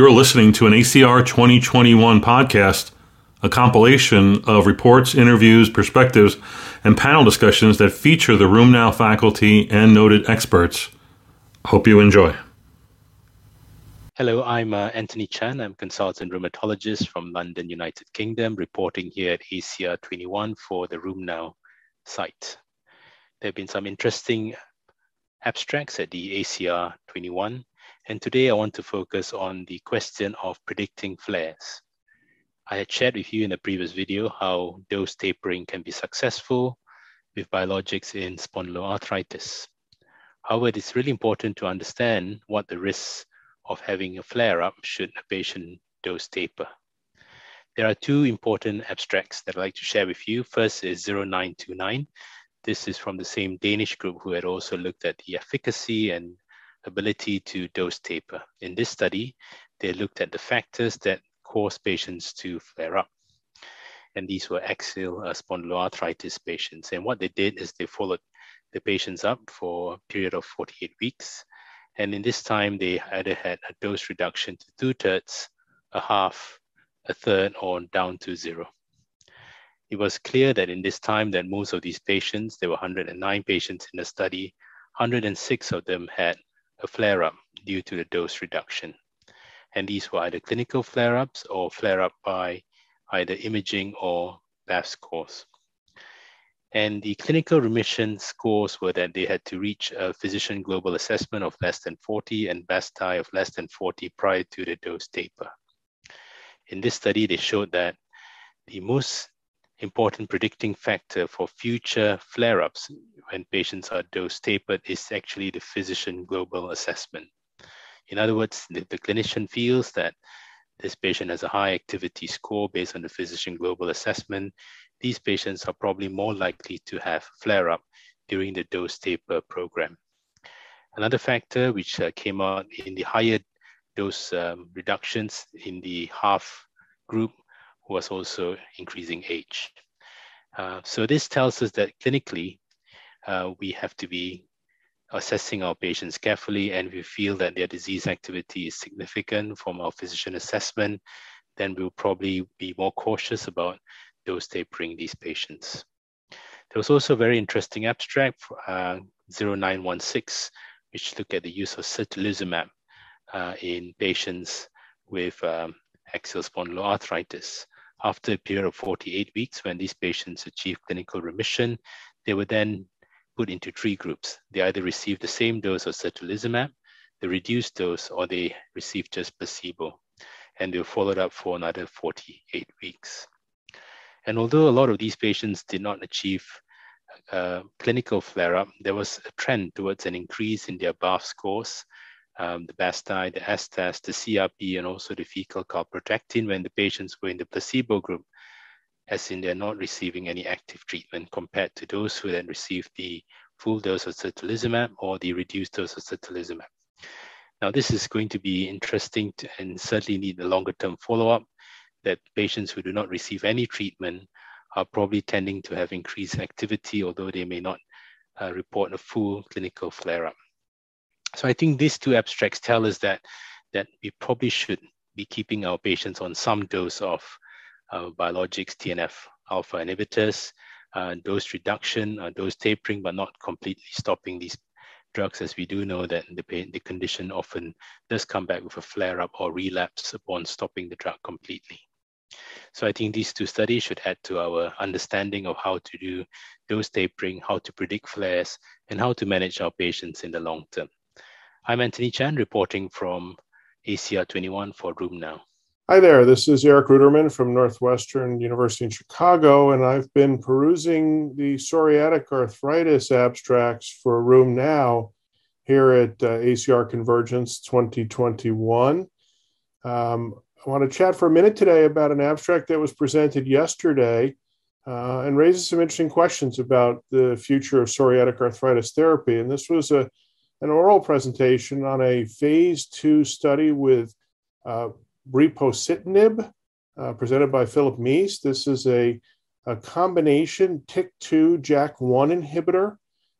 You're listening to an ACR 2021 podcast, a compilation of reports, interviews, perspectives, and panel discussions that feature the RheumNow faculty and noted experts. Hope you enjoy. Hello, I'm uh, Anthony Chan. I'm consultant rheumatologist from London, United Kingdom, reporting here at ACR 21 for the RheumNow site. There have been some interesting abstracts at the ACR 21 and today I want to focus on the question of predicting flares. I had shared with you in a previous video how dose tapering can be successful with biologics in spondyloarthritis. However, it's really important to understand what the risks of having a flare-up should a patient dose taper. There are two important abstracts that I'd like to share with you. First is 0929. This is from the same Danish group who had also looked at the efficacy and ability to dose taper. In this study, they looked at the factors that cause patients to flare up. And these were axial uh, spondyloarthritis patients. And what they did is they followed the patients up for a period of 48 weeks. And in this time, they either had a dose reduction to two thirds, a half, a third, or down to zero. It was clear that in this time that most of these patients, there were 109 patients in the study, 106 of them had a flare-up due to the dose reduction. And these were either clinical flare-ups or flare-up by either imaging or BAF scores. And the clinical remission scores were that they had to reach a physician global assessment of less than 40 and BASDAI of less than 40 prior to the dose taper. In this study, they showed that the most important predicting factor for future flare-ups when patients are dose tapered is actually the physician global assessment. In other words, if the clinician feels that this patient has a high activity score based on the physician global assessment, these patients are probably more likely to have flare-up during the dose taper program. Another factor which uh, came out in the higher dose um, reductions in the half group was also increasing age. Uh, so this tells us that clinically, uh, we have to be assessing our patients carefully and we feel that their disease activity is significant from our physician assessment, then we'll probably be more cautious about dose tapering these patients. There was also a very interesting abstract, uh, 0916, which looked at the use of certolizumab uh, in patients with um, axial spondyloarthritis. After a period of 48 weeks, when these patients achieved clinical remission, they were then put into three groups. They either received the same dose of certolizumab, the reduced dose, or they received just placebo. And they were followed up for another 48 weeks. And although a lot of these patients did not achieve uh, clinical flare-up, there was a trend towards an increase in their BAF scores um, the BASDAI, the ASDAS, the CRP, and also the fecal calprotectin when the patients were in the placebo group, as in they're not receiving any active treatment compared to those who then received the full dose of certolizumab or the reduced dose of certolizumab. Now, this is going to be interesting to, and certainly need a longer term follow up that patients who do not receive any treatment are probably tending to have increased activity, although they may not uh, report a full clinical flare up. So I think these two abstracts tell us that that we probably should be keeping our patients on some dose of uh, biologics, TNF alpha inhibitors, uh, dose reduction, uh, dose tapering, but not completely stopping these drugs, as we do know that the, the condition often does come back with a flare up or relapse upon stopping the drug completely. So I think these two studies should add to our understanding of how to do dose tapering, how to predict flares, and how to manage our patients in the long term. I'm Anthony Chan reporting from ACR 21 for RheumNow. Hi there, this is Eric Ruderman from Northwestern University in Chicago, and I've been perusing the psoriatic arthritis abstracts for RheumNow here at uh, ACR Convergence 2021. Um, I want to chat for a minute today about an abstract that was presented yesterday uh, and raises some interesting questions about the future of psoriatic arthritis therapy. And this was a an oral presentation on a phase two study with uh, uh, presented by Philip Mease. This is a, a combination TYK2 JAK1 inhibitor.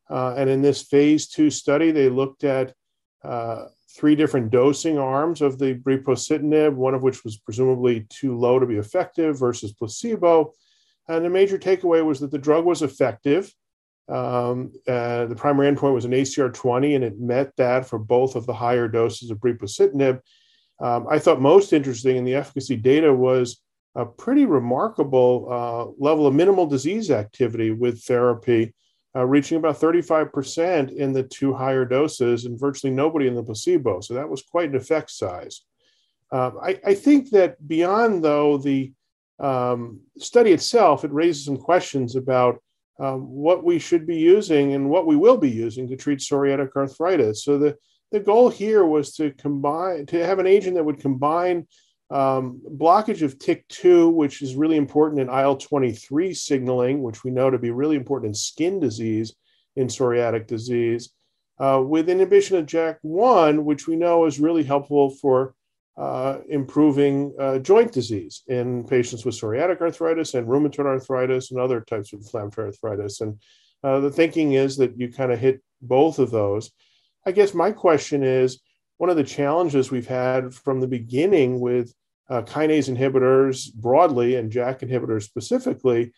Uh, and in this phase two study, they looked at uh, three different dosing arms of the brepocitinib, one of which was presumably too low to be effective versus placebo. And the major takeaway was that the drug was effective. Um, uh, the primary endpoint was an ACR 20, and it met that for both of the higher doses of brepocitinib. Um, I thought most interesting in the efficacy data was a pretty remarkable uh, level of minimal disease activity with therapy, uh, reaching about 35% in the two higher doses and virtually nobody in the placebo. So that was quite an effect size. Um, I, I, think that beyond, though, the um, study itself, it raises some questions about um, what we should be using and what we will be using to treat psoriatic arthritis. So the, the goal here was to combine, to have an agent that would combine um, blockage of TYK2, which is really important in IL 23 signaling, which we know to be really important in skin disease, in psoriatic disease, uh, with inhibition of JAK1, which we know is really helpful for uh, improving uh, joint disease in patients with psoriatic arthritis and rheumatoid arthritis and other types of inflammatory arthritis. And uh, the thinking is that you kind of hit both of those. I guess my question is one of the challenges we've had from the beginning with uh, kinase inhibitors broadly and JAK inhibitors specifically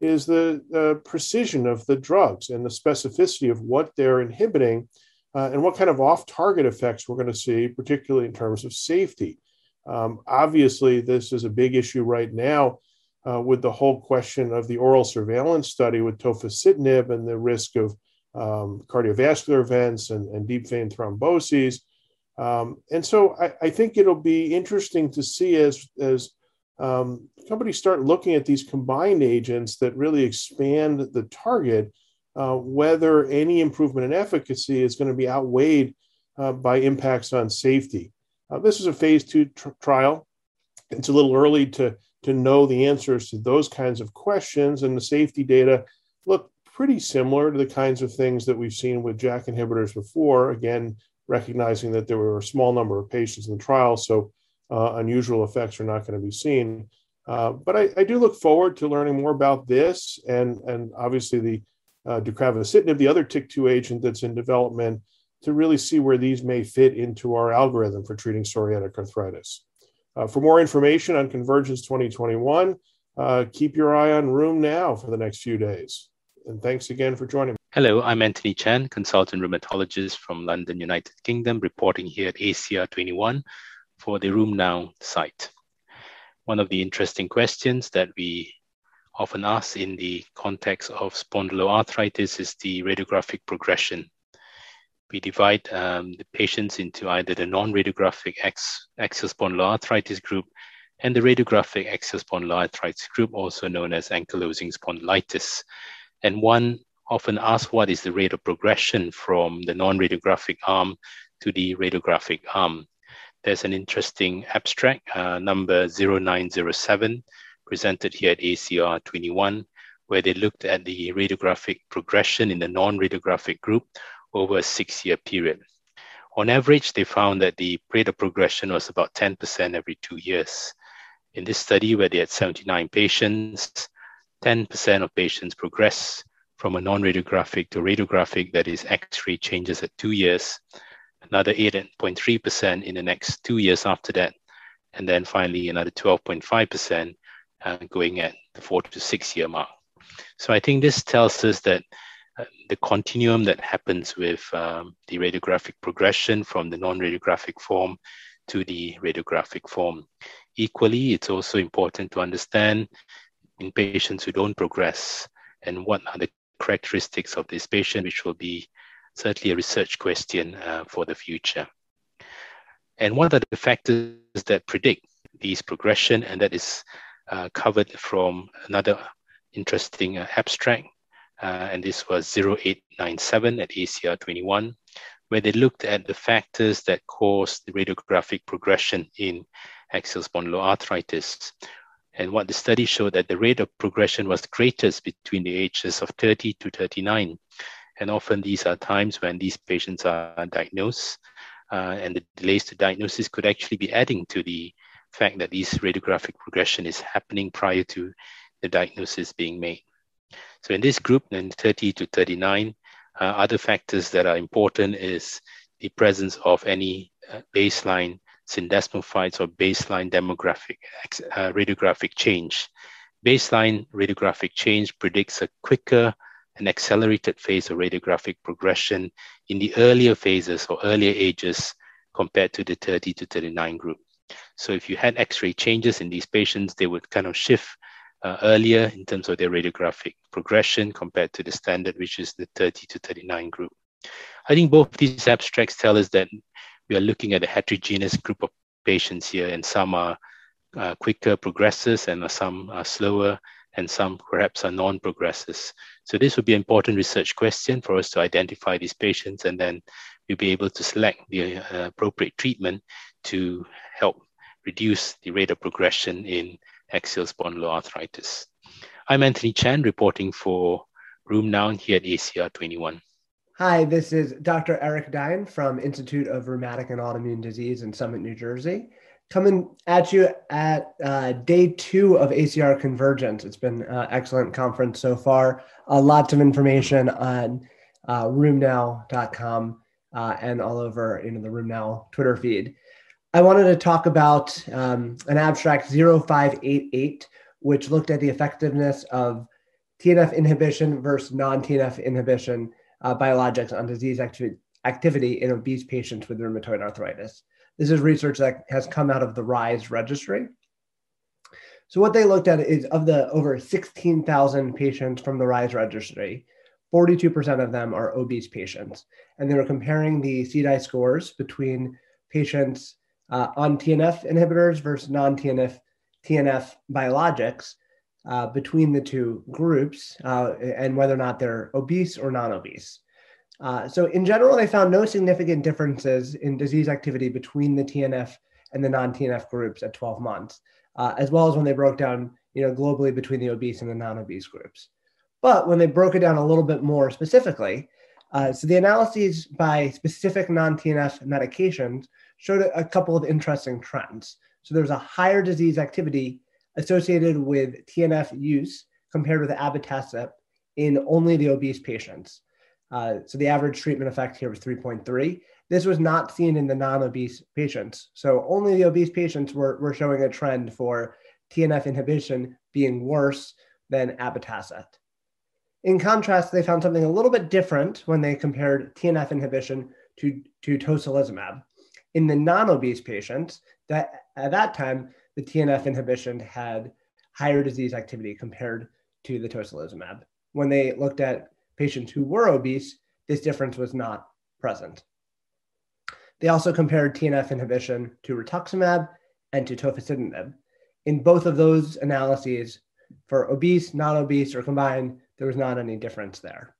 is the, the, precision of the drugs and the specificity of what they're inhibiting uh, and what kind of off target effects we're going to see, particularly in terms of safety. Um, obviously, this is a big issue right now uh, with the whole question of the oral surveillance study with tofacitinib and the risk of um, cardiovascular events and, and deep vein thromboses. Um, and so I, I, think it'll be interesting to see as, as um, companies start looking at these combined agents that really expand the target, uh, whether any improvement in efficacy is going to be outweighed uh, by impacts on safety. Uh, this is a phase two tr- trial. It's a little early to, to know the answers to those kinds of questions, and the safety data look pretty similar to the kinds of things that we've seen with JAK inhibitors before. Again, recognizing that there were a small number of patients in the trial, so uh, unusual effects are not going to be seen. Uh, but I, I, do look forward to learning more about this and, and obviously the uh, deucravacitinib, the other TYK2 agent that's in development, to really see where these may fit into our algorithm for treating psoriatic arthritis. Uh, for more information on Convergence 2021, uh, keep your eye on RheumNow for the next few days. And thanks again for joining me. Hello, I'm Anthony Chan, consultant rheumatologist from London, United Kingdom, reporting here at ACR 21 for the RheumNow site. One of the interesting questions that we often asked in the context of spondyloarthritis is the radiographic progression. We divide um, the patients into either the non-radiographic ex- axial spondyloarthritis group and the radiographic axial spondyloarthritis group, also known as ankylosing spondylitis. And one often asked what is the rate of progression from the non-radiographic arm to the radiographic arm. There's an interesting abstract, uh, number 0907, presented here at ACR 21, where they looked at the radiographic progression in the non-radiographic group over a six-year period. On average, they found that the rate of progression was about 10% every two years. In this study, where they had 79 patients, 10% of patients progress from a non-radiographic to radiographic, that is X-ray changes at two years, another 8.3% in the next two years after that, and then finally another 12.5% uh, going at the four to six year mark. So I think this tells us that uh, the continuum that happens with um, the radiographic progression from the non-radiographic form to the radiographic form. Equally, it's also important to understand in patients who don't progress and what are the characteristics of this patient, which will be certainly a research question uh, for the future. And what are the factors that predict these progression? And that is covered from another interesting uh, abstract. Uh, and this was 0897 at ACR 21, where they looked at the factors that cause the radiographic progression in axial spondyloarthritis. And what the study showed that the rate of progression was greatest between the ages of 30 to 39. And often these are times when these patients are diagnosed, uh, and the delays to diagnosis could actually be adding to the fact that this radiographic progression is happening prior to the diagnosis being made. So in this group, then 30 to 39, uh, other factors that are important is the presence of any uh, baseline syndesmophytes or baseline demographic uh, radiographic change. Baseline radiographic change predicts a quicker and accelerated phase of radiographic progression in the earlier phases or earlier ages compared to the 30 to 39 group. So if you had X-ray changes in these patients, they would kind of shift uh, earlier in terms of their radiographic progression compared to the standard, which is the 30 to 39 group. I think both these abstracts tell us that we are looking at a heterogeneous group of patients here, and some are uh, quicker progressors and some are slower, and some perhaps are non-progressors. So this would be an important research question for us to identify these patients, and then we'll be able to select the uh, appropriate treatment to help reduce the rate of progression in axial spondyloarthritis. I'm Anthony Chan reporting for RheumNow here at ACR 21. Hi, this is Dr. Eric Dein from Institute of Rheumatic and Autoimmune Disease in Summit, New Jersey. Coming at you at uh, day two of ACR Convergence. It's been an excellent conference so far. Uh, lots of information on uh, rheumnow.com uh, and all over you know, the RheumNow Twitter feed. I wanted to talk about um, an abstract 0588, which looked at the effectiveness of TNF inhibition versus non TNF inhibition uh, biologics on disease acti- activity in obese patients with rheumatoid arthritis. This is research that has come out of the RISE registry. So, what they looked at is of the over 16,000 patients from the RISE registry, 42% of them are obese patients. And they were comparing the CDAI scores between patients uh, on TNF inhibitors versus non TNF TNF biologics uh, between the two groups uh, and whether or not they're obese or non obese. Uh, so, in general, they found no significant differences in disease activity between the TNF and the non TNF groups at 12 months, uh, as well as when they broke down you know, globally between the obese and the non obese groups. But when they broke it down a little bit more specifically, uh, so the analyses by specific non TNF medications showed a, couple of interesting trends. So there's a higher disease activity associated with TNF use compared with abatacept in only the obese patients. Uh, so the average treatment effect here was 3.3. This was not seen in the non-obese patients. So only the obese patients were, were showing a trend for TNF inhibition being worse than abatacept. In contrast, they found something a little bit different when they compared TNF inhibition to, to tocilizumab. In the non-obese patients, that at that time, the TNF inhibition had higher disease activity compared to the tocilizumab. When they looked at patients who were obese, this difference was not present. They also compared TNF inhibition to rituximab and to tofacitinib. In both of those analyses, for obese, non-obese, or combined, there was not any difference there.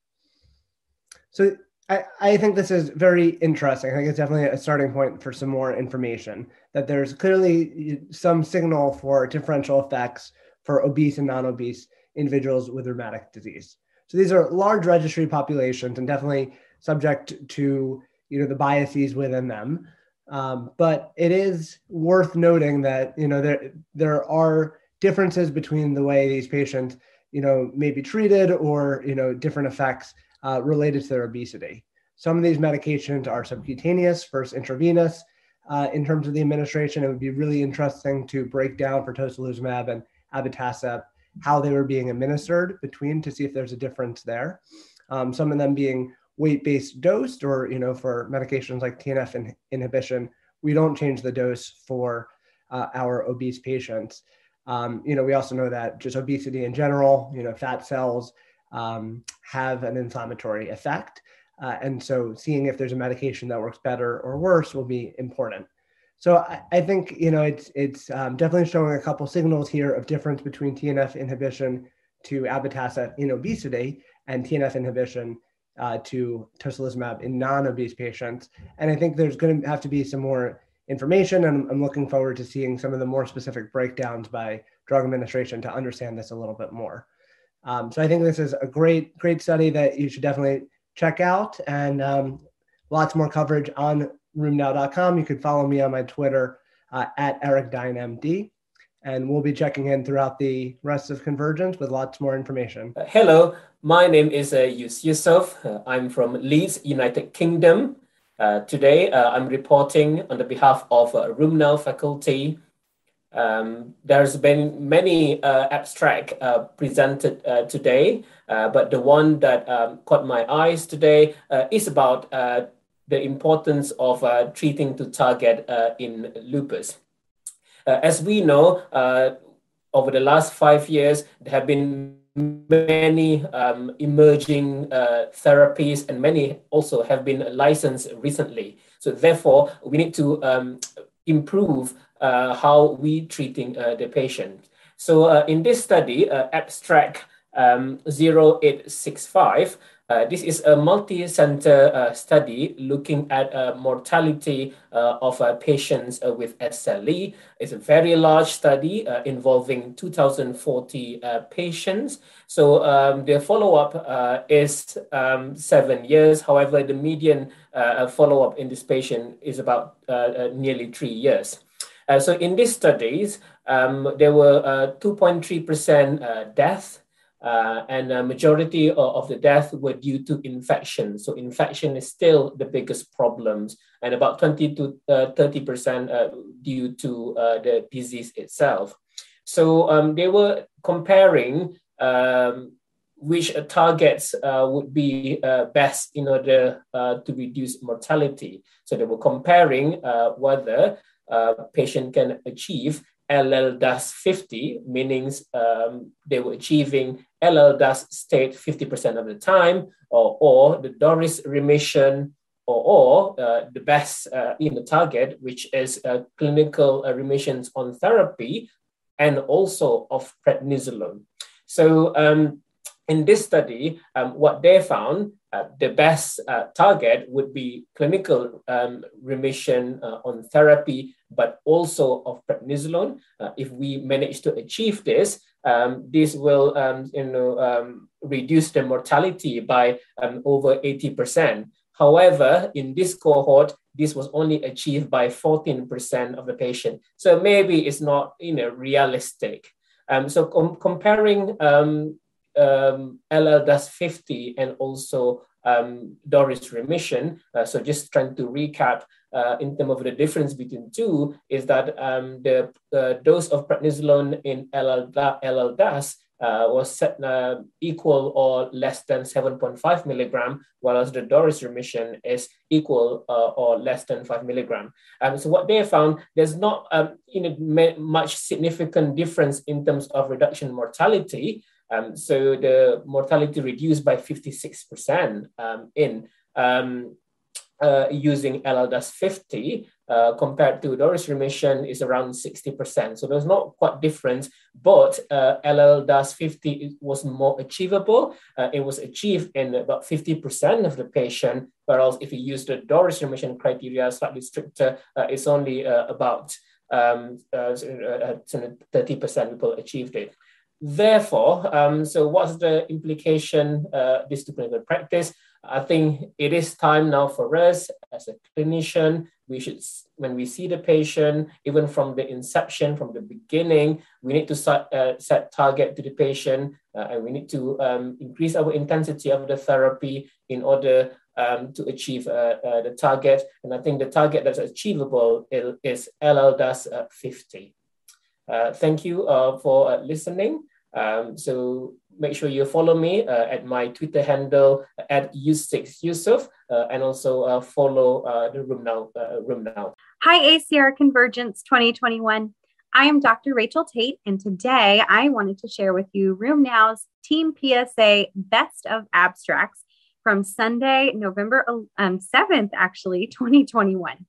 So I, I think this is very interesting. I think it's definitely a starting point for some more information that there's clearly some signal for differential effects for obese and non-obese individuals with rheumatic disease. So these are large registry populations and definitely subject to you know the biases within them. Um, but it is worth noting that you know there there are differences between the way these patients you know may be treated or you know different effects uh, related to their obesity. Some of these medications are subcutaneous versus intravenous. Uh, in terms of the administration, it would be really interesting to break down for tocilizumab and abatacept how they were being administered between to see if there's a difference there. Um, some of them being weight-based dosed, or you know, for medications like TNF in- inhibition, we don't change the dose for uh, our obese patients. Um, you know, we also know that just obesity in general, you know, fat cells um, have an inflammatory effect. Uh, and so seeing if there's a medication that works better or worse will be important. So I, I think you know it's it's um, definitely showing a couple signals here of difference between TNF inhibition to abatacept in obesity and TNF inhibition uh, to tocilizumab in non-obese patients. And I think there's going to have to be some more information, and I'm looking forward to seeing some of the more specific breakdowns by drug administration to understand this a little bit more. Um, so I think this is a great, great study that you should definitely check out, and um, lots more coverage on rheumnow.com. You can follow me on my Twitter uh, at EricDeinMD, and we'll be checking in throughout the rest of Convergence with lots more information. Uh, hello, my name is uh, Yus Yusuf. Uh, I'm from Leeds, United Kingdom. Uh, today, uh, I'm reporting on the behalf of uh, RheumNow faculty. Um, there's been many uh, abstract uh, presented uh, today, but the one that um, caught my eyes today is about the importance of treating to target in lupus. as we know, over the last five years, there have been many um, emerging uh, therapies and many also have been licensed recently. So therefore, we need to um, improve uh, how we treating uh, the patient. So uh, in this study, uh, abstract um, 0865, uh, this is a multi-center uh, study looking at uh, mortality uh, of uh, patients uh, with SLE. It's a very large study involving 2,040 patients. So um, the follow-up is um, seven years. However, the median follow-up in this patient is about nearly three years. So in these studies, um, there were 2.3% death uh, and a majority of, of, the death were due to infection. So infection is still the biggest problems, and about 20 to 30% uh, uh, due to uh, the disease itself. So um, they were comparing um, which targets uh, would be uh, best in order to reduce mortality. So they were comparing whether patient can achieve LL-DAS 50, meaning um, they were achieving LL-DAS state 50% of the time, or, or the DORIS remission, or, or uh, the best uh, in the target, which is uh, clinical uh, remissions on therapy and also of prednisolone. So um, in this study, um, what they found, uh, the best uh, target would be clinical um, remission uh, on therapy, but also of prednisolone. Uh, if we manage to achieve this, um, this will um, you know, um, reduce the mortality by um, over 80%. However, in this cohort, this was only achieved by 14% of the patient. So maybe it's not you know, realistic. so com- comparing um, LL-DAS 50 and also um, Doris remission. Uh, so just trying to recap uh, in terms of the difference between two is that um, the uh, dose of prednisolone in LL, LL-DAS uh, was set, uh, equal or less than 7.5 milligram, whereas the Doris remission is equal uh, or less than 5 milligram. Um, so what they found, there's not um, much significant difference in terms of reduction mortality, um, so the mortality reduced by 56% um, in um, uh, using LLDAS 50 uh, compared to Doris remission is around 60%. So there's not quite difference, but uh, LLDAS 50 was more achievable. Uh, it was achieved in about 50% of the patient, whereas if you use the Doris remission criteria slightly stricter, uh, it's only uh, about um, 30% people achieved it. Therefore, um, so what's the implication uh, this clinical practice? I think it is time now for us as a clinician. We should, when we see the patient, even from the inception, from the beginning, we need to set, uh, set target to the patient, uh, and we need to um, increase our intensity of the therapy in order um, to achieve uh, uh the target. And I think the target that's achievable is LLDAS uh, 50. Uh, thank you uh, for uh, listening. Um, so make sure you follow me uh, at my Twitter handle at U6Yusuf uh, and also uh, follow the RheumNow. RheumNow. Hi, ACR Convergence 2021. I am Dr. Rachel Tate, and today I wanted to share with you RheumNow's Team PSA Best of Abstracts from Sunday, November um, 7th, actually, 2021.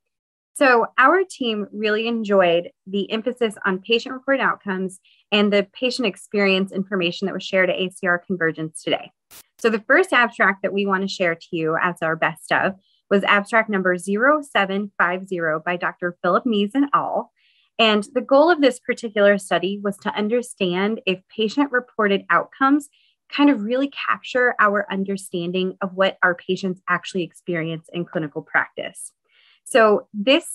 So, our team really enjoyed the emphasis on patient reported outcomes and the patient experience information that was shared at ACR Convergence today. So, the first abstract that we want to share to you as our best of was abstract number 0750 by Dr. Philip Mease and al. And the goal of this particular study was to understand if patient reported outcomes kind of really capture our understanding of what our patients actually experience in clinical practice. So, this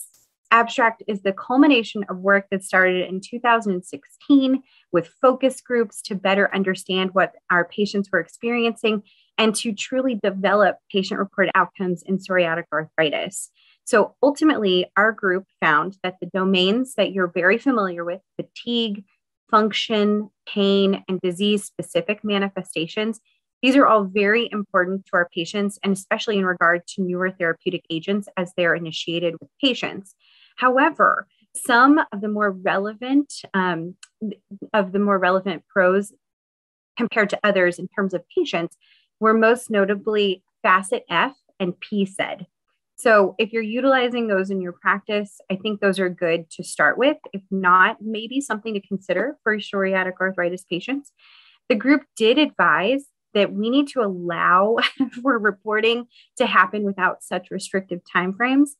abstract is the culmination of work that started in 2016 with focus groups to better understand what our patients were experiencing and to truly develop patient reported outcomes in psoriatic arthritis. So ultimately, our group found that the domains that you're very familiar with fatigue, function, pain, and disease specific manifestations these are all very important to our patients, and especially in regard to newer therapeutic agents as they're initiated with patients. However, some of the more relevant um, of the more relevant PROs compared to others in terms of patients were most notably FACIT-F and PsAID. So if you're utilizing those in your practice, I think those are good to start with. If not, maybe something to consider for psoriatic arthritis patients. The group did advise that we need to allow for reporting to happen without such restrictive timeframes.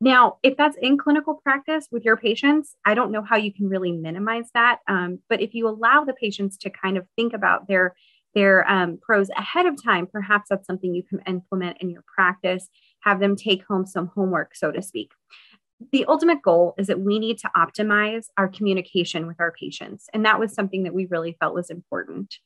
Now, if that's in clinical practice with your patients, I don't know how you can really minimize that. Um, but if you allow the patients to kind of think about their their um, PROs ahead of time, perhaps that's something you can implement in your practice. Have them take home some homework, so to speak. The ultimate goal is that we need to optimize our communication with our patients, and that was something that we really felt was important.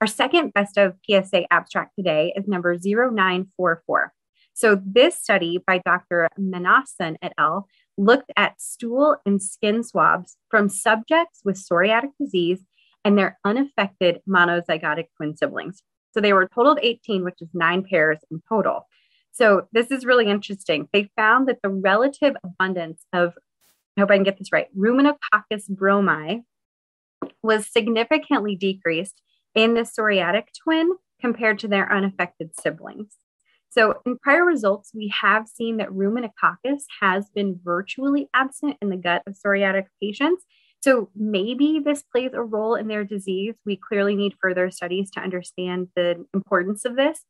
Our second best of PSA abstract today is number 0944. So, this study by Dr. Manasson et al. looked at stool and skin swabs from subjects with psoriatic disease and their unaffected monozygotic twin siblings. So, they were a total of 18, which is nine pairs in total. So, this is really interesting. They found that the relative abundance of, I hope I can get this right, Ruminococcus bromii was significantly decreased in the psoriatic twin compared to their unaffected siblings. So, in prior results, we have seen that ruminococcus has been virtually absent in the gut of psoriatic patients. So, maybe this plays a role in their disease. We clearly need further studies to understand the importance of this.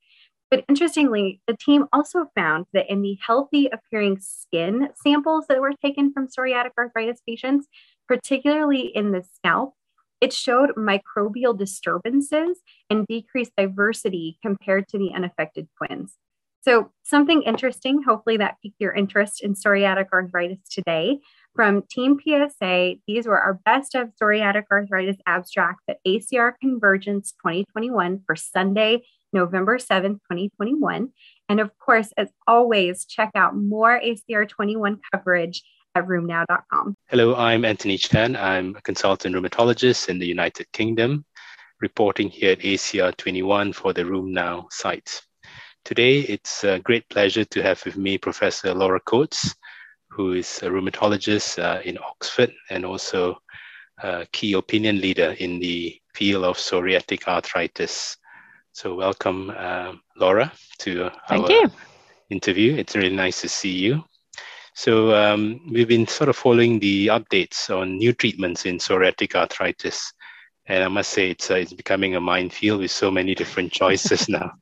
But interestingly, the team also found that in the healthy appearing skin samples that were taken from psoriatic arthritis patients, particularly in the scalp, it showed microbial disturbances and decreased diversity compared to the unaffected twins. So, something interesting, hopefully, that piqued your interest in psoriatic arthritis today. From Team PSA, these were our best of psoriatic arthritis abstracts at ACR Convergence 2021 for Sunday, November 7th, 2021. And of course, as always, check out more ACR 21 coverage at rheumnow.com. Hello, I'm Anthony Chan. I'm a consultant rheumatologist in the United Kingdom, reporting here at ACR 21 for the RheumNow site. Today, it's a great pleasure to have with me Professor Laura Coates, who is a rheumatologist uh, in Oxford and also a key opinion leader in the field of psoriatic arthritis. So, welcome, uh, Laura, to Thank our you. interview. It's really nice to see you. So um, we've been sort of following the updates on new treatments in psoriatic arthritis. And I must say, it's, uh, it's becoming a minefield with so many different choices now.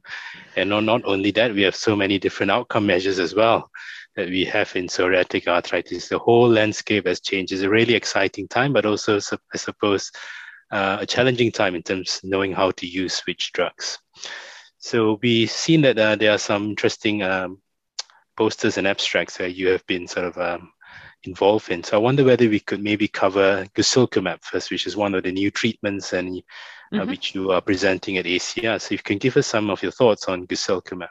And not, not only that, we have so many different outcome measures as well that we have in psoriatic arthritis. The whole landscape has changed. It's a really exciting time, but also, I suppose, uh, a challenging time in terms of knowing how to use which drugs. So we've seen that uh, there are some interesting um, posters and abstracts that you have been sort of um, involved in. So I wonder whether we could maybe cover guselkumab first, which is one of the new treatments and uh, mm-hmm. which you are presenting at ACR. So if you can give us some of your thoughts on guselkumab.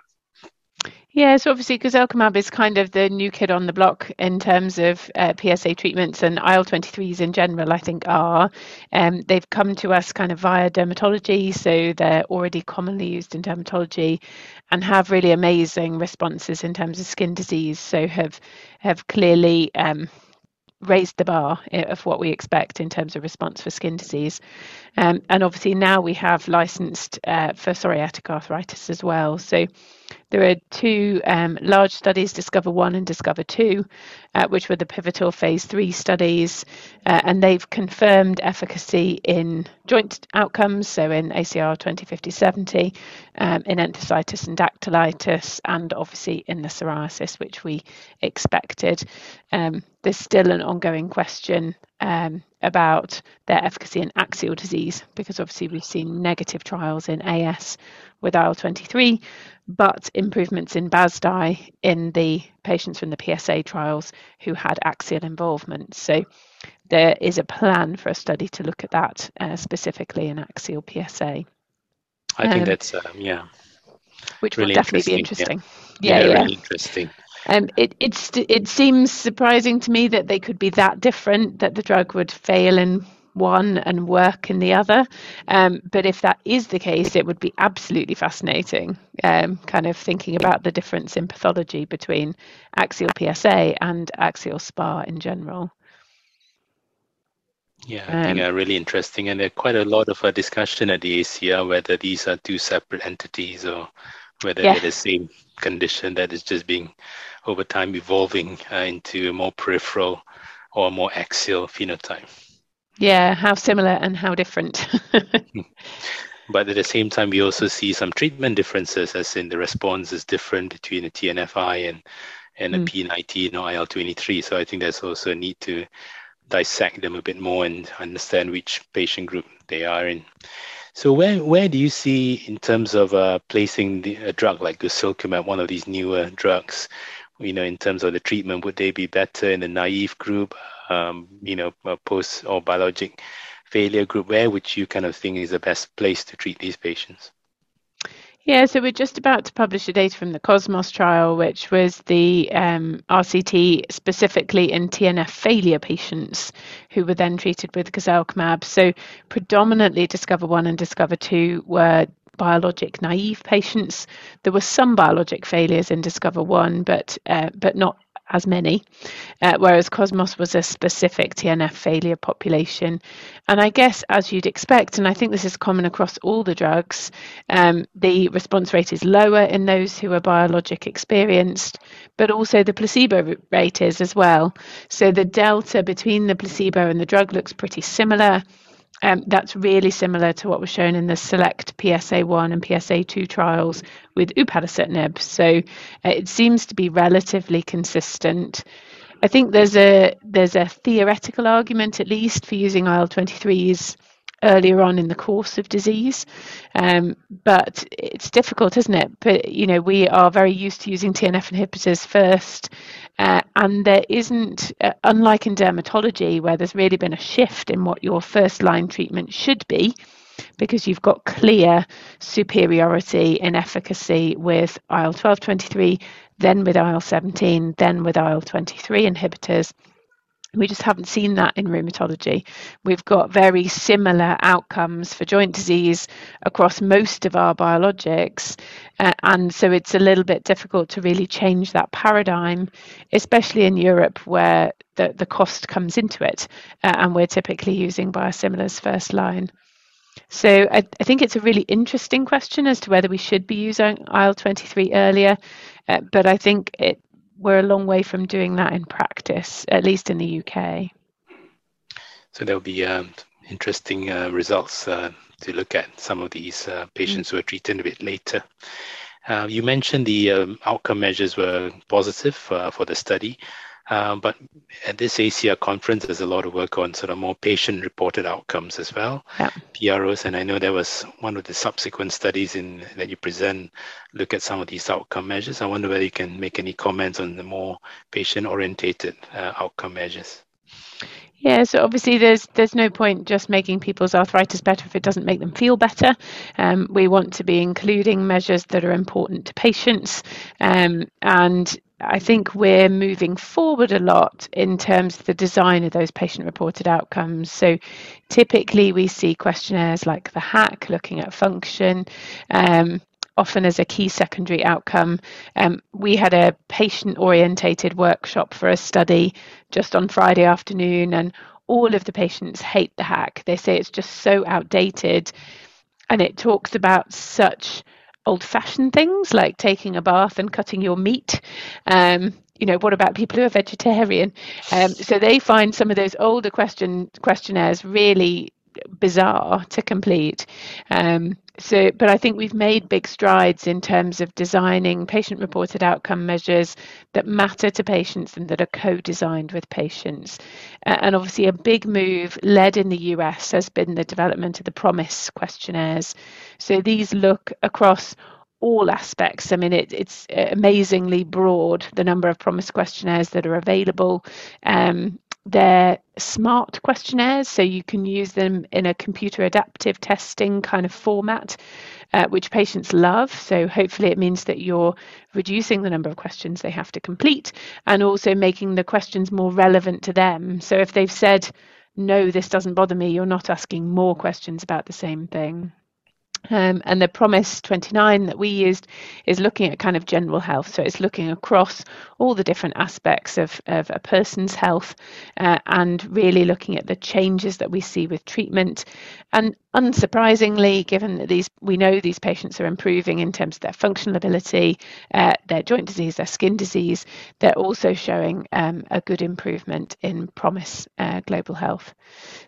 Yeah, so obviously guselkumab is kind of the new kid on the block in terms of uh, PSA treatments and IL-23s in general, I think are. Um, they've come to us kind of via dermatology, so they're already commonly used in dermatology and have really amazing responses in terms of skin disease. So have have clearly um, raised the bar of what we expect in terms of response for skin disease. Um, and obviously now we have licensed uh, for psoriatic arthritis as well. So there are two um, large studies, Discover 1 and Discover 2, uh, which were the pivotal phase 3 studies, uh, and they've confirmed efficacy in joint outcomes, so in ACR 2050 70, um, in enthesitis and dactylitis, and obviously in the psoriasis, which we expected. Um, there's still an ongoing question um, about their efficacy in axial disease, because obviously we've seen negative trials in AS with IL 23, but improvements in BASDAI in the patients from the PSA trials who had axial involvement. So there is a plan for a study to look at that uh, specifically in axial PSA. I think um, that's, um, yeah. which really will definitely be interesting. Yeah, yeah, yeah. really interesting. Um, it it's it seems surprising to me that they could be that different. That the drug would fail in one and work in the other. Um, but if that is the case, it would be absolutely fascinating. Um, kind of thinking about the difference in pathology between axial PSA and axial SPA in general. Yeah, I think um, uh, really interesting, and there's quite a lot of uh, discussion at the ACR whether these are two separate entities or whether yeah. they're the same condition that is just being over time evolving uh, into a more peripheral or more axial phenotype. Yeah, how similar and how different. but at the same time, we also see some treatment differences, as in the response is different between a TNFI and and a mm. P19 or IL23. So I think there's also a need to dissect them a bit more and understand which patient group they are in. So where where do you see in terms of uh, placing the, a drug like guselkumab, one of these newer drugs, you know, in terms of the treatment, would they be better in the naive group, um, you know, post or biologic failure group? Where would you kind of think is the best place to treat these patients? Yeah, so we're just about to publish the data from the Cosmos trial, which was the um, RCT specifically in TNF failure patients who were then treated with guselkumab. So predominantly Discover 1 and Discover 2 were biologic naive patients. There were some biologic failures in Discover 1, but uh, but not as many, uh, whereas Cosmos was a specific TNF failure population. And I guess, as you'd expect, and I think this is common across all the drugs, um, the response rate is lower in those who are biologic experienced, but also the placebo rate is as well. So the delta between the placebo and the drug looks pretty similar. Um, that's really similar to what was shown in the select PSA1 and PSA2 trials with upadacitinib. So uh, it seems to be relatively consistent. I think there's a there's a theoretical argument at least for using IL-23s earlier on in the course of disease. Um, but it's difficult, isn't it? But you know, we are very used to using TNF inhibitors first, uh, and there isn't, uh, unlike in dermatology, where there's really been a shift in what your first line treatment should be. Because you've got clear superiority in efficacy with IL 12 23, then with IL 17, then with IL 23 inhibitors we just haven't seen that in rheumatology. We've got very similar outcomes for joint disease across most of our biologics. Uh, and so it's a little bit difficult to really change that paradigm, especially in Europe where the, the cost comes into it. Uh, and we're typically using biosimilars first line. So I, I, think it's a really interesting question as to whether we should be using IL 23 earlier. Uh, but I think it we're a long way from doing that in practice, at least in the UK. So there'll be um, interesting uh, results uh, to look at some of these uh, patients mm who are treated a bit later. Uh, you mentioned the um, outcome measures were positive uh, for the study. Um, but at this ACR conference, there's a lot of work on sort of more patient-reported outcomes as well, yeah. PROs. And I know there was one of the subsequent studies in that you present look at some of these outcome measures. I wonder whether you can make any comments on the more patient-orientated uh, outcome measures. Yeah, so obviously there's there's no point just making people's arthritis better if it doesn't make them feel better. Um, we want to be including measures that are important to patients, um, and I think we're moving forward a lot in terms of the design of those patient reported outcomes. So typically we see questionnaires like the HAQ looking at function. Um, often as a key secondary outcome. Um, we had a patient orientated workshop for a study just on Friday afternoon, and all of the patients hate the HAQ. They say it's just so outdated and it talks about such old fashioned things like taking a bath and cutting your meat. Um, you know, what about people who are vegetarian? Um, so they find some of those older question questionnaires really bizarre to complete. Um, so, but I think we've made big strides in terms of designing patient reported outcome measures that matter to patients and that are co designed with patients. And obviously, a big move led in the US has been the development of the PROMIS questionnaires. So, these look across all aspects. I mean, it, it's amazingly broad, the number of PROMIS questionnaires that are available. Um, they're smart questionnaires, so you can use them in a computer adaptive testing kind of format, uh, which patients love. So hopefully it means that you're reducing the number of questions they have to complete and also making the questions more relevant to them. So if they've said, no, this doesn't bother me, you're not asking more questions about the same thing. Um, and the PROMIS 29 that we used is looking at kind of general health. So it's looking across all the different aspects of, of a person's health uh, and really looking at the changes that we see with treatment. And unsurprisingly, given that these we know these patients are improving in terms of their functional ability, uh, their joint disease, their skin disease, they're also showing um, a good improvement in PROMIS uh, Global Health.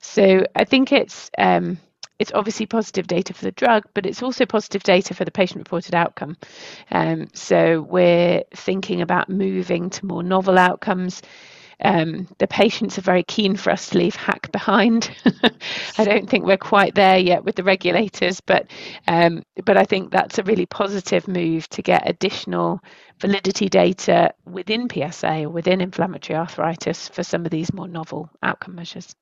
So I think it's um, it's obviously positive data for the drug, but it's also positive data for the patient reported outcome. Um, so we're thinking about moving to more novel outcomes. Um, the patients are very keen for us to leave HAQ behind. I don't think we're quite there yet with the regulators, but um, but I think that's a really positive move to get additional validity data within PSA or within inflammatory arthritis for some of these more novel outcome measures.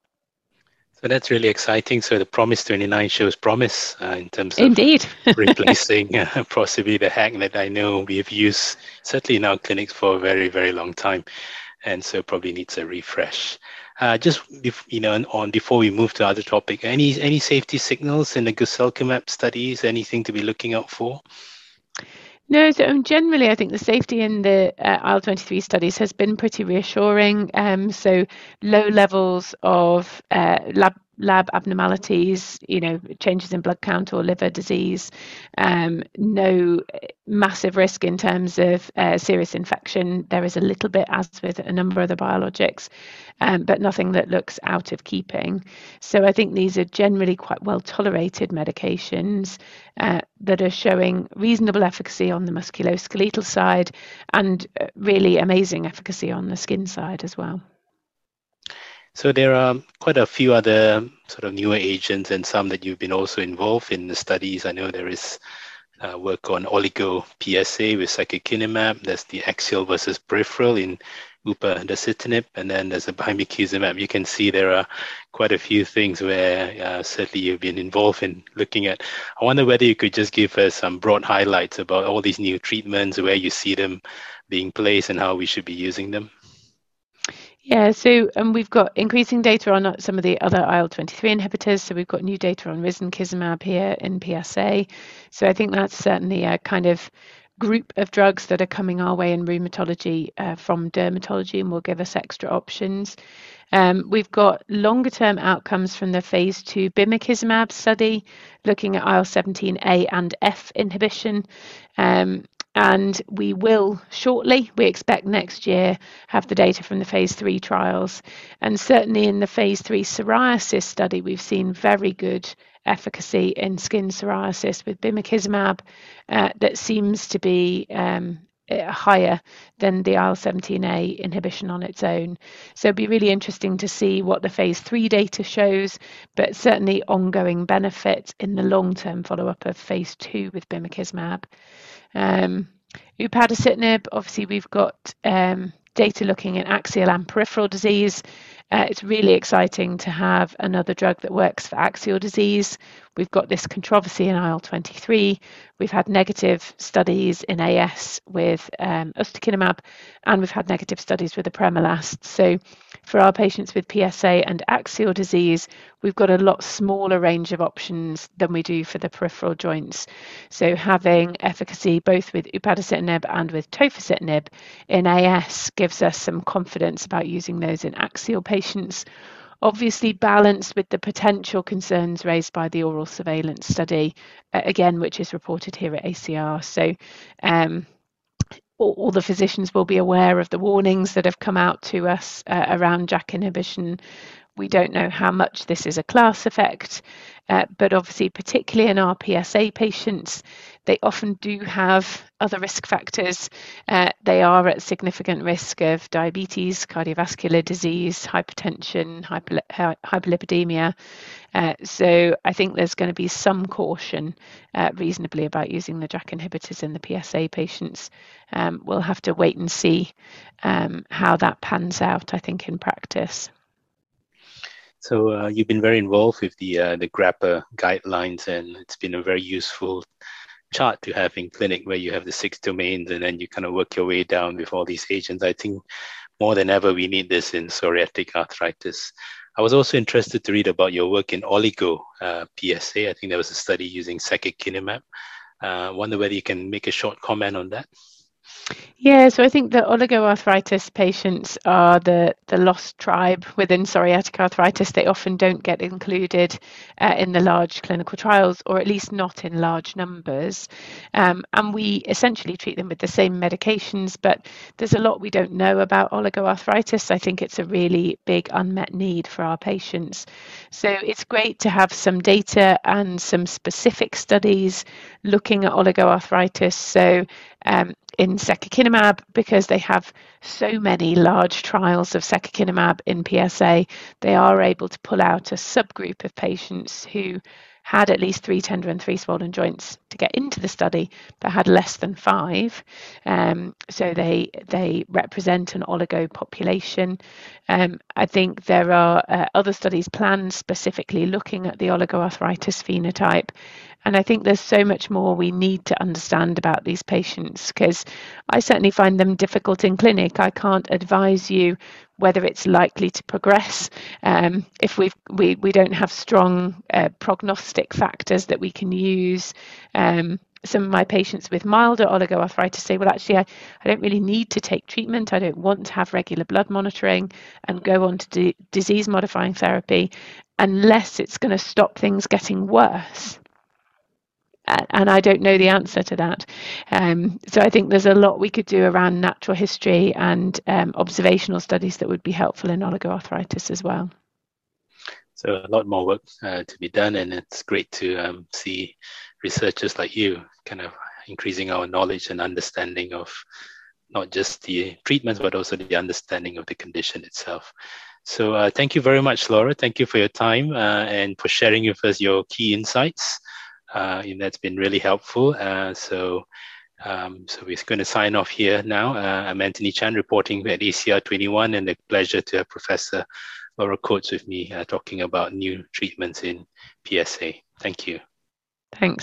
So that's really exciting. So the PROMIS 29 shows promise uh, in terms of Indeed. replacing uh, possibly the HAQ that I know we have used certainly in our clinics for a very, very long time. And so probably needs a refresh. Uh, just you know, on before we move to other topic, any any safety signals in the guselkumab studies? Anything to be looking out for? No, so generally, I think the safety in the uh, IL 23 studies has been pretty reassuring. Um, so, low levels of uh, lab lab abnormalities, you know, changes in blood count or liver disease, um, no massive risk in terms of uh, serious infection. There is a little bit, as with a number of the biologics, um, but nothing that looks out of keeping. So I think these are generally quite well tolerated medications uh, that are showing reasonable efficacy on the musculoskeletal side and uh, really amazing efficacy on the skin side as well. So there are quite a few other sort of newer agents and some that you've been also involved in the studies. I know there is uh, work on oligo PSA with secukinumab. There's the axial versus peripheral in upadacitinib, and the then there's a bimekizumab. You can see there are quite a few things where uh, certainly you've been involved in looking at. I wonder whether you could just give us some broad highlights about all these new treatments, where you see them being placed, and how we should be using them. Yeah, so um, we've got increasing data on uh, some of the other IL-23 inhibitors. So we've got new data on risankizumab here in PSA. So I think that's certainly a kind of group of drugs that are coming our way in rheumatology uh, from dermatology and will give us extra options. Um, we've got longer term outcomes from the phase two bimekizumab study looking at IL 17A and F inhibition. Um, and we will shortly, we expect next year, have the data from the phase three trials. And certainly in the phase three psoriasis study, we've seen very good efficacy in skin psoriasis with bimekizumab uh, that seems to be um, higher than the IL 17A inhibition on its own. So it'd be really interesting to see what the phase three data shows, but certainly ongoing benefit in the long term follow up of phase two with bimekizumab. Um, upadacitinib, obviously, we've got um, data looking at axial and peripheral disease. Uh, it's really exciting to have another drug that works for axial disease. We've got this controversy in IL 23. We've had negative studies in AS with um, ustekinumab, and we've had negative studies with apremilast. So, for our patients with PSA and axial disease, we've got a lot smaller range of options than we do for the peripheral joints. So, having efficacy both with upadacitinib and with tofacitinib in AS gives us some confidence about using those in axial patients obviously balanced with the potential concerns raised by the oral surveillance study, uh, again, which is reported here at ACR. So, um, all, all, the physicians will be aware of the warnings that have come out to us uh, around JAK inhibition. We don't know how much this is a class effect, uh, but obviously, particularly in our PSA patients, they often do have other risk factors. Uh, they are at significant risk of diabetes, cardiovascular disease, hypertension, hyper, hyperlipidemia. Uh, so I think there's going to be some caution uh, reasonably about using the JAK inhibitors in the PSA patients. Um, we'll have to wait and see um, how that pans out, I think, in practice. So uh, you've been very involved with the uh, the GRAPPA guidelines, and it's been a very useful chart to have in clinic where you have the six domains, and then you kind of work your way down with all these agents. I think more than ever we need this in psoriatic arthritis. I was also interested to read about your work in oligo uh, PSA. I think there was a study using secukinumab. I uh, wonder whether you can make a short comment on that. Yeah, so I think the oligoarthritis patients are the, the lost tribe within psoriatic arthritis. They often don't get included uh, in the large clinical trials, or at least not in large numbers. Um, and we essentially treat them with the same medications, but there's a lot we don't know about oligoarthritis. I think it's a really big unmet need for our patients. So it's great to have some data and some specific studies looking at oligoarthritis. So um, in secukinumab because they have so many large trials of secukinumab in PSA, they are able to pull out a subgroup of patients who had at least three tender and three swollen joints to get into the study, but had less than five. Um, so they they represent an oligo population. Um, I think there are uh, other studies planned specifically looking at the oligoarthritis phenotype. And I think there's so much more we need to understand about these patients because I certainly find them difficult in clinic. I can't advise you whether it's likely to progress um, if we've, we we don't have strong uh, prognostic factors that we can use. Um, some of my patients with milder oligoarthritis say, well, actually, I, I don't really need to take treatment. I don't want to have regular blood monitoring and go on to disease modifying therapy unless it's going to stop things getting worse and I don't know the answer to that. Um, so I think there's a lot we could do around natural history and um, observational studies that would be helpful in oligoarthritis as well. So a lot more work uh, to be done, and it's great to um, see researchers like you kind of increasing our knowledge and understanding of not just the treatments, but also the understanding of the condition itself. So uh, thank you very much, Laura. Thank you for your time uh, and for sharing with us your key insights and that's been really helpful. Uh, so, um, so we're going to sign off here now. Uh, I'm Anthony Chan reporting at ACR 21, and a pleasure to have Professor Laura Coates with me uh, talking about new treatments in PSA. Thank you. Thanks.